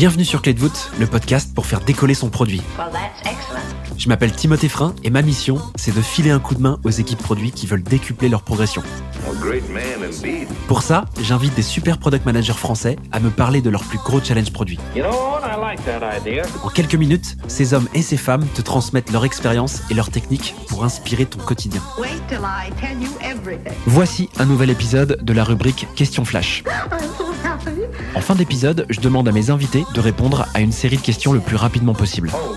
Bienvenue sur Clé de voûte, le podcast pour faire décoller son produit. Well, that's excellent. Je m'appelle Timothée Frein et ma mission, c'est de filer un coup de main aux équipes produits qui veulent décupler leur progression. A great man indeed. Pour ça, j'invite des super product managers français à me parler de leurs plus gros challenges produits. You know like. En quelques minutes, ces hommes et ces femmes te transmettent leur expérience et leurs techniques pour inspirer ton quotidien. Wait till I tell you everything. Voici un nouvel épisode de la rubrique Question Flash. En fin d'épisode, je demande à mes invités de répondre à une série de questions le plus rapidement possible. Oh.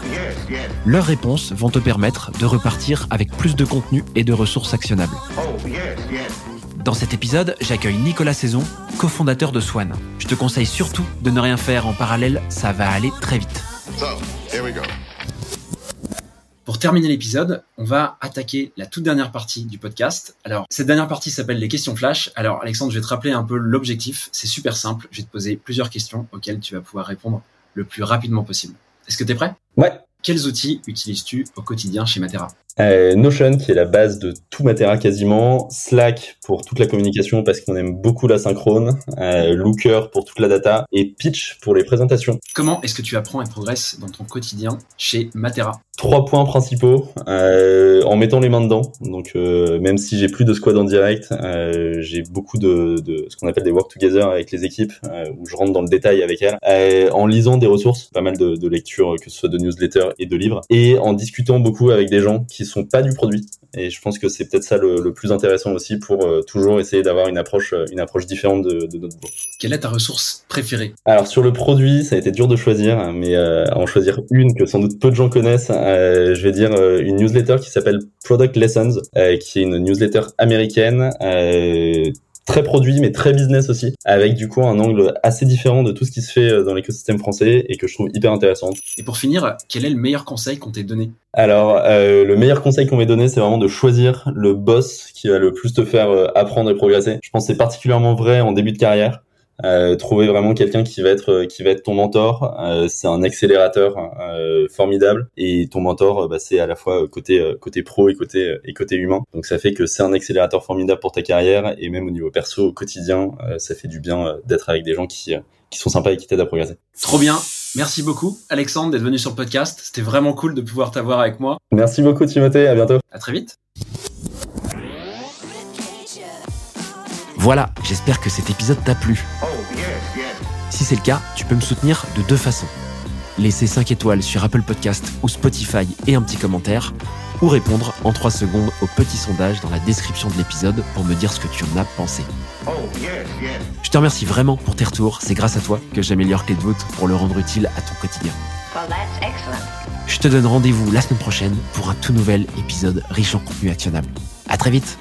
Leurs réponses vont te permettre de repartir avec plus de contenu et de ressources actionnables. Oh. Dans cet épisode, j'accueille Nicolas Saison, cofondateur de Swan. Je te conseille surtout de ne rien faire en parallèle, ça va aller très vite. So, here we go. Pour terminer l'épisode, on va attaquer la toute dernière partie du podcast. Alors, cette dernière partie s'appelle les questions flash. Alors, Alexandre, je vais te rappeler un peu l'objectif. C'est super simple. Je vais te poser plusieurs questions auxquelles tu vas pouvoir répondre le plus rapidement possible. Est-ce que tu es prêt? Ouais. Quels outils utilises-tu au quotidien chez Matera? Euh, Notion qui est la base de tout Matera quasiment, Slack pour toute la communication parce qu'on aime beaucoup la synchrone, euh, Looker pour toute la data et Pitch pour les présentations. Comment est-ce que tu apprends et progresses dans ton quotidien chez Matera? Trois points principaux euh, en mettant les mains dedans. Donc euh, même si j'ai plus de squad en direct, euh, j'ai beaucoup de, de ce qu'on appelle des work together avec les équipes euh, où je rentre dans le détail avec elles, euh, en lisant des ressources, pas mal de, de lectures que ce soit de newsletters et de livres, et en discutant beaucoup avec des gens qui sont pas du produit. Et je pense que c'est peut-être ça le, le plus intéressant aussi pour euh, toujours essayer d'avoir une approche une approche différente de, de notre boulot. Quelle est ta ressource préférée? Alors sur le produit, ça a été dur de choisir, mais euh, en choisir une que sans doute peu de gens connaissent, euh, je vais dire euh, une newsletter qui s'appelle Product Lessons, euh, qui est une newsletter américaine. Très produit mais très business aussi, avec du coup un angle assez différent de tout ce qui se fait euh, dans l'écosystème français et que je trouve hyper intéressant. Et pour finir, quel est le meilleur conseil qu'on t'ait donné? Alors, euh, le meilleur conseil qu'on m'ait donné, c'est vraiment de choisir le boss qui va le plus te faire euh, apprendre et progresser. Je pense que c'est particulièrement vrai en début de carrière. Euh, trouver vraiment quelqu'un qui va être euh, qui va être ton mentor, euh, c'est un accélérateur euh, formidable. Et ton mentor, bah, c'est à la fois côté côté pro et côté et côté humain. Donc ça fait que c'est un accélérateur formidable pour ta carrière et même au niveau perso au quotidien, ça fait du bien d'être avec des gens qui qui sont sympas et qui t'aident à progresser. Trop bien. Merci beaucoup, Alexandre, d'être venu sur le podcast. C'était vraiment cool de pouvoir t'avoir avec moi. Merci beaucoup Timothée, à bientôt. À très vite. Voilà, j'espère que cet épisode t'a plu. Si c'est le cas, tu peux me soutenir de deux façons. Laisser 5 étoiles sur Apple Podcast ou Spotify et un petit commentaire, ou répondre en 3 secondes au petit sondage dans la description de l'épisode pour me dire ce que tu en as pensé. Oh. Je te remercie vraiment pour tes retours, c'est grâce à toi que j'améliore Clé de voûte pour le rendre utile à ton quotidien. Well. Je te donne rendez-vous la semaine prochaine pour un tout nouvel épisode riche en contenu actionnable. À très vite